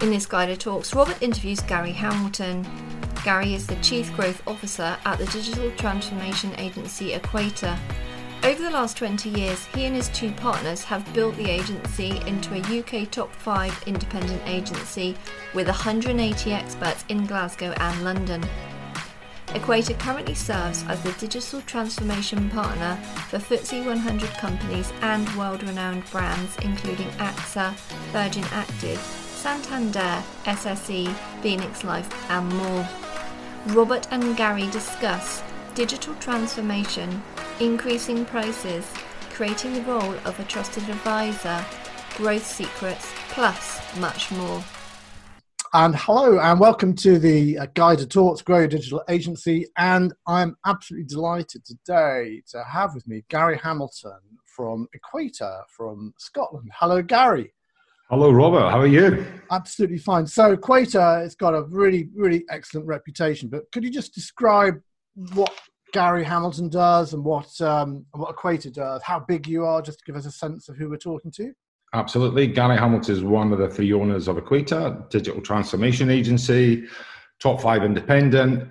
In this Guided Talks, Robert interviews Gary Hamilton. Gary is the Chief Growth Officer at the digital transformation agency Equator. Over the last 20 years, he and his two partners have built the agency into a UK top 5 independent agency with 180 experts in Glasgow and London. Equator currently serves as the digital transformation partner for FTSE 100 companies and world renowned brands including AXA, Virgin Active, Santander, SSE, Phoenix Life, and more. Robert and Gary discuss digital transformation, increasing prices, creating the role of a trusted advisor, growth secrets, plus much more. And hello, and welcome to the uh, Guided Talks Grow Digital Agency. And I'm absolutely delighted today to have with me Gary Hamilton from Equator from Scotland. Hello, Gary. Hello, Robert. How are you? Absolutely fine. So, Equator has got a really, really excellent reputation. But could you just describe what Gary Hamilton does and what um, what Equator does, how big you are, just to give us a sense of who we're talking to. Absolutely. Gary Hamilton is one of the three owners of Equator, digital transformation agency, top five independent,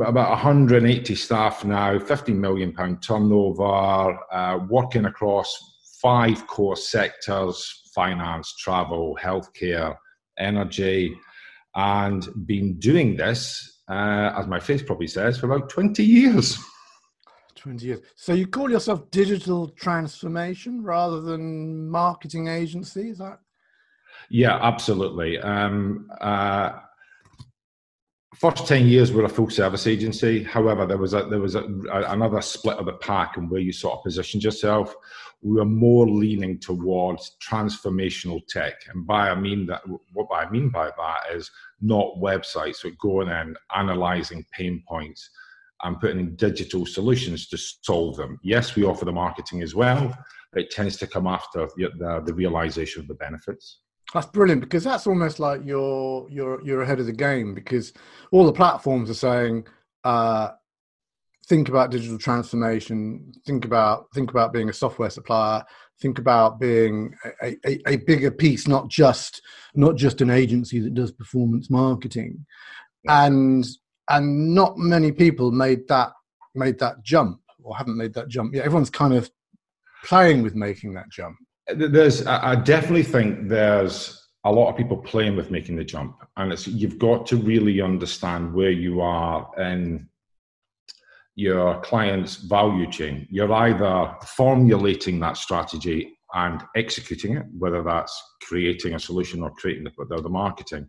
about 180 staff now, 15 million pound turnover, uh, working across five core sectors finance, travel, healthcare, energy, and been doing this uh, as my face probably says, for about 20 years. 20 years. So you call yourself digital transformation rather than marketing agency, is that? Yeah, absolutely. Um, uh, first 10 years we're a full service agency. However there was a there was a, a, another split of the pack and where you sort of positioned yourself. We were more leaning towards transformational tech. And by i mean that what i mean by that is not websites but going in analyzing pain points and putting in digital solutions to solve them. Yes we offer the marketing as well but it tends to come after the, the, the realization of the benefits that's brilliant because that's almost like you're you're you're ahead of the game because all the platforms are saying uh, think about digital transformation, think about think about being a software supplier, think about being a, a, a bigger piece, not just not just an agency that does performance marketing, and and not many people made that made that jump or haven't made that jump. Yeah, everyone's kind of playing with making that jump. There's, I definitely think there's a lot of people playing with making the jump, and it's you've got to really understand where you are in your client's value chain. You're either formulating that strategy and executing it, whether that's creating a solution or creating the, the marketing,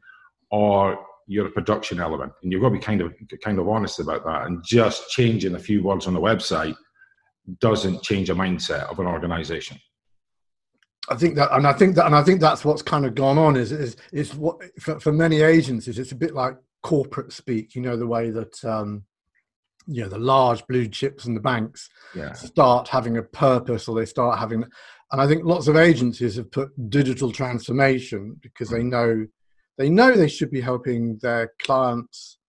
or you're a production element, and you've got to be kind of kind of honest about that. And just changing a few words on the website doesn't change a mindset of an organization. I think that, and I think that, and I think that's what's kind of gone on is is is what for, for many agencies, it's a bit like corporate speak. You know, the way that um, you know the large blue chips and the banks yeah. start having a purpose, or they start having, and I think lots of agencies have put digital transformation because they mm. know they know they should be helping their clients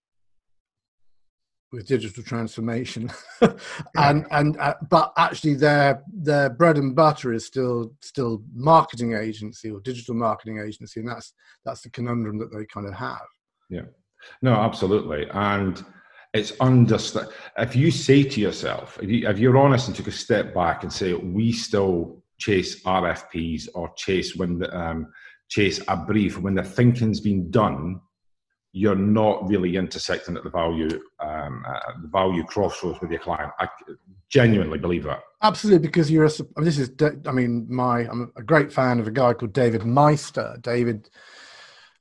with digital transformation. And and uh, but actually their their bread and butter is still still marketing agency or digital marketing agency and that's that's the conundrum that they kind of have. Yeah. No absolutely. And it's understand if you say to yourself if, you, if you're honest and took a step back and say we still chase rfps or chase when the, um, chase a brief when the thinking's been done you're not really intersecting at the value um, uh, the value crossroads with your client. I genuinely believe that. Absolutely, because you're a. I mean, this is. I mean, my. I'm a great fan of a guy called David Maister. David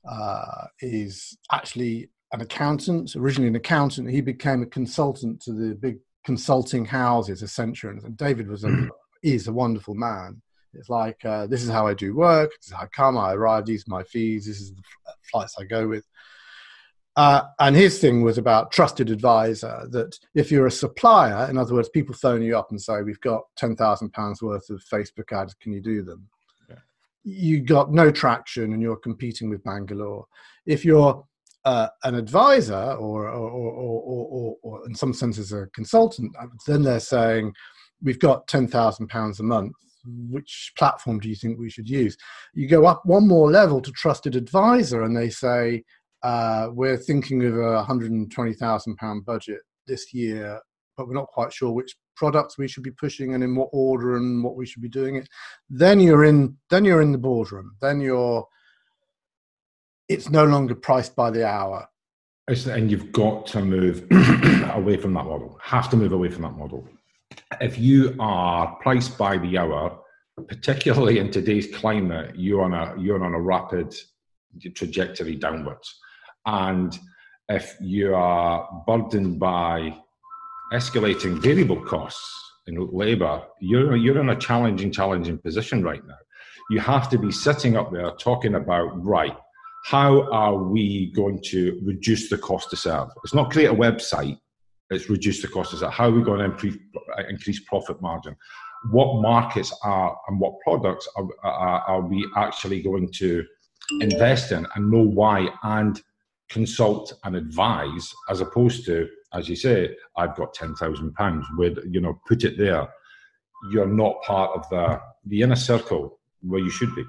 uh, is actually an accountant. Originally an accountant, he became a consultant to the big consulting houses, Accenture, and David was a mm. is a wonderful man. It's like uh, this is how I do work. This is how I come. I arrive. These are my fees. This is the flights I go with uh, and his thing was about trusted advisor that if you're a supplier, in other words, people phone you up and say, We've got £10,000 worth of Facebook ads, can you do them? Yeah. You got no traction and you're competing with Bangalore. If you're uh, an advisor or, or, or, or, or, in some senses a consultant, then they're saying, We've got £10,000 a month which platform do you think we should use? You go up one more level to trusted advisor, and they say, uh, we're thinking of a £120,000 budget this year, but we're not quite sure which products we should be pushing and in what order and what we should be doing it. Then you're in. Then you're in the boardroom. Then you're. It's no longer priced by the hour. and you've got to move away from that model. Have to move away from that model. If you are priced by the hour, particularly in today's climate, you're on a you're on a rapid trajectory downwards. And if you are burdened by escalating variable costs in labour, you're, you're in a challenging, challenging position right now. You have to be sitting up there talking about, right, how are we going to reduce the cost to serve? It's not create a website, it's reduce the cost to serve. How are we going to increase, increase profit margin? What markets are and what products are, are, are we actually going to invest in and know why and consult and advise as opposed to as you say i've got 10,000 pounds with you know put it there. You're not part of the the inner circle where you should be.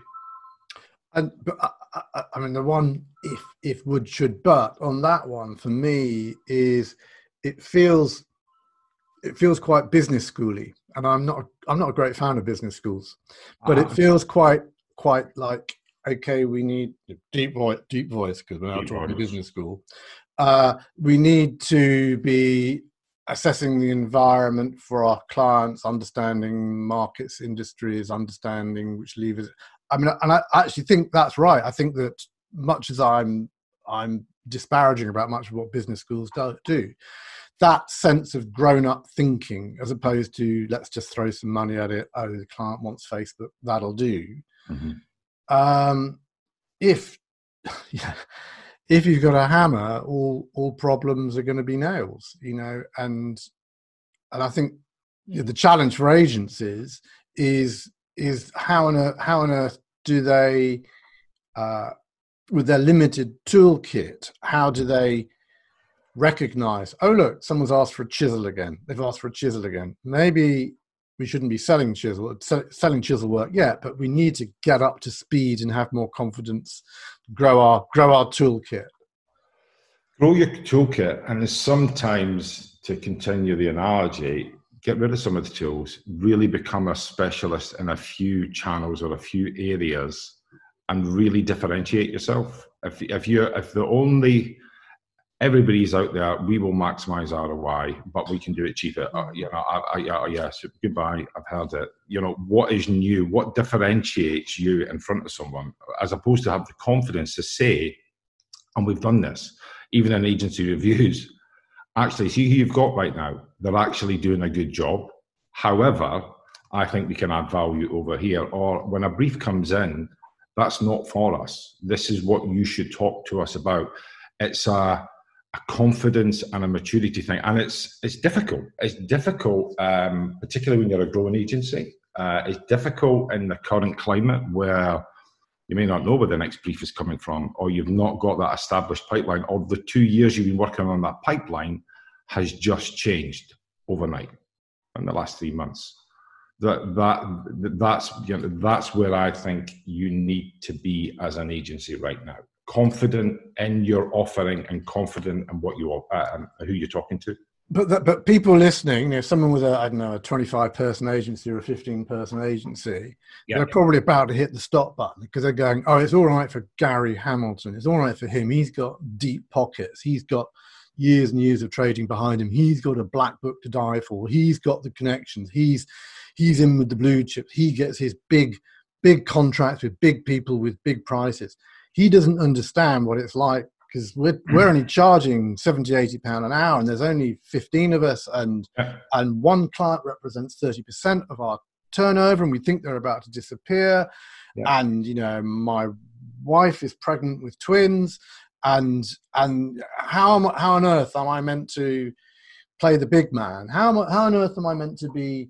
And but I, I, I mean the one if if would should but on that one for me is it feels it feels quite business schooly. And i'm not i'm not a great fan of business schools but it ah. feels quite quite like okay, we need deep voice, deep voice, because we're now deep talking voice. business school. Uh, we need to be assessing the environment for our clients, understanding markets, industries, understanding which levers. I mean, and I actually think that's right. I think that much as I'm I'm disparaging about much of what business schools do, that sense of grown-up thinking, as opposed to let's just throw some money at it. Oh, the client wants Facebook, that'll do. Mm-hmm um, if yeah, if you've got a hammer, all all problems are going to be nails, you know. And and I think you know, the challenge for agencies is is how on earth, how on earth do they, uh, with their limited toolkit, how do they recognize? Oh look, someone's asked for a chisel again. They've asked for a chisel again. Maybe we shouldn't be selling chisel selling chisel work yet, but we need to get up to speed and have more confidence, grow our grow our toolkit. Grow your toolkit, and sometimes to continue the analogy, get rid of some of the tools, really become a specialist in a few channels or a few areas, and really differentiate yourself. If if you're if the only everybody's out there. We will maximize ROI, but we can do it cheaper. Uh, you know, I, I, yeah, yes, goodbye. I've heard it. You know, what is new? What differentiates you in front of someone, as opposed to have the confidence to say, and we've done this, even in agency reviews. Actually, see who you've got right now. They're actually doing a good job. However, I think we can add value over here. Or when a brief comes in, that's not for us. This is what you should talk to us about. It's a a confidence and a maturity thing, and it's it's difficult. It's difficult, um, particularly when you're a growing agency. Uh, it's difficult in the current climate where you may not know where the next brief is coming from, or you've not got that established pipeline, or the two years you've been working on that pipeline has just changed overnight in the last three months. That that that's you know, that's where I think you need to be as an agency right now confident in your offering and confident in what you are uh, who you're talking to. But that, but people listening, if someone with a I don't know a 25 person agency or a 15 person agency, they're probably about to hit the stop button because they're going, oh, it's all right for Gary Hamilton, it's all right for him. He's got deep pockets. He's got years and years of trading behind him. He's got a black book to die for. He's got the connections. He's he's in with the blue chips. He gets his big big contracts with big people with big prices he doesn't understand what it's like because we're, we're hmm. only charging 70 80 pound an hour and there's only 15 of us and yeah. and one client represents 30% of our turnover and we think they're about to disappear yeah. and you know my wife is pregnant with twins and and how how on earth am i meant to play the big man how how on earth am i meant to be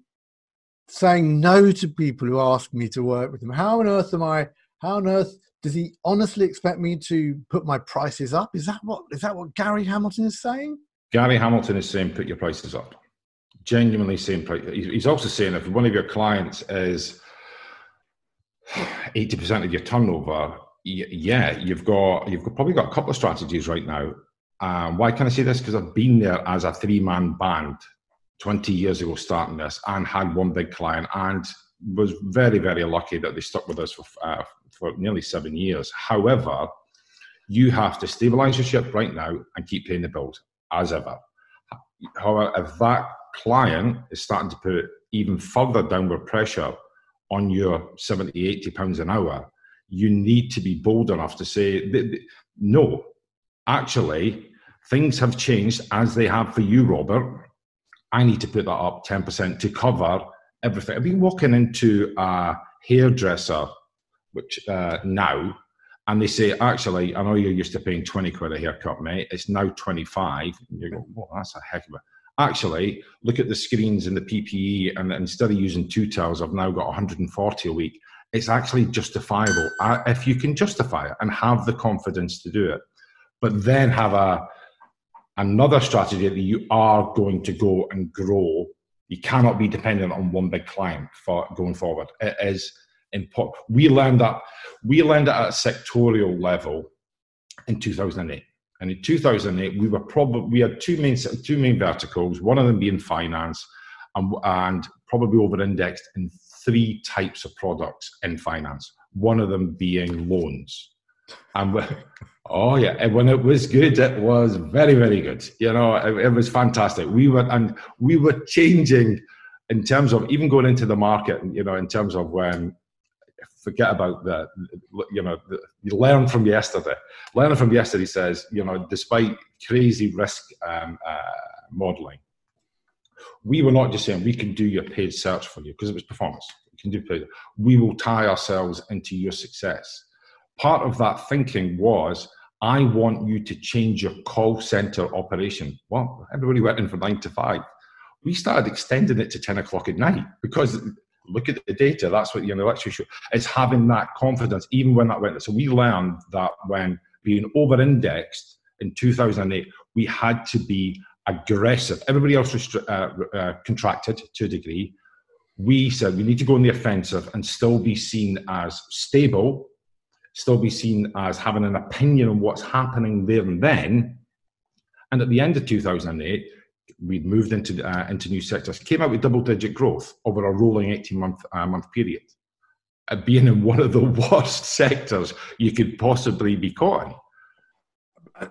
saying no to people who ask me to work with them how on earth am i how on earth does he honestly expect me to put my prices up? Is that what is that what Gary Hamilton is saying? Gary Hamilton is saying put your prices up. Genuinely saying. He's also saying if one of your clients is eighty percent of your turnover, yeah, you've got you've probably got a couple of strategies right now. Um, why can I say this? Because I've been there as a three man band twenty years ago, starting this, and had one big client, and was very very lucky that they stuck with us for uh, for nearly seven years. However, you have to stabilize your ship right now and keep paying the bills as ever. However, if that client is starting to put even further downward pressure on your 70, 80 pounds an hour, you need to be bold enough to say, no, actually, things have changed as they have for you, Robert. I need to put that up 10% to cover everything. I've been walking into a hairdresser, which uh, now, and they say, actually, I know you're used to paying 20 quid a haircut, mate. It's now 25. And you go, well, that's a heck of a actually look at the screens and the PPE, and instead of using two towels, I've now got 140 a week. It's actually justifiable if you can justify it and have the confidence to do it. But then have a another strategy that you are going to go and grow. You cannot be dependent on one big client for going forward. It is important. We learned that we learned that at a sectorial level in 2008. And in 2008, we were probably we had two main two main verticals. One of them being finance, and, and probably over indexed in three types of products in finance. One of them being loans. And oh yeah, and when it was good, it was very very good. You know, it, it was fantastic. We were and we were changing in terms of even going into the market. You know, in terms of when forget about the, you know, the, you learn from yesterday. Learning from yesterday says, you know, despite crazy risk um, uh, modeling, we were not just saying we can do your paid search for you because it was performance. We can do paid. We will tie ourselves into your success. Part of that thinking was, I want you to change your call center operation. Well, everybody went in for nine to five. We started extending it to 10 o'clock at night because look at the data. That's what know. Actually, show. It's having that confidence, even when that went. So we learned that when being over-indexed in 2008, we had to be aggressive. Everybody else was uh, uh, contracted to a degree. We said we need to go on the offensive and still be seen as stable, still be seen as having an opinion on what's happening there and then. And at the end of 2008, we'd moved into uh, into new sectors, came out with double digit growth over a rolling 18 month uh, month period. Uh, being in one of the worst sectors you could possibly be caught in.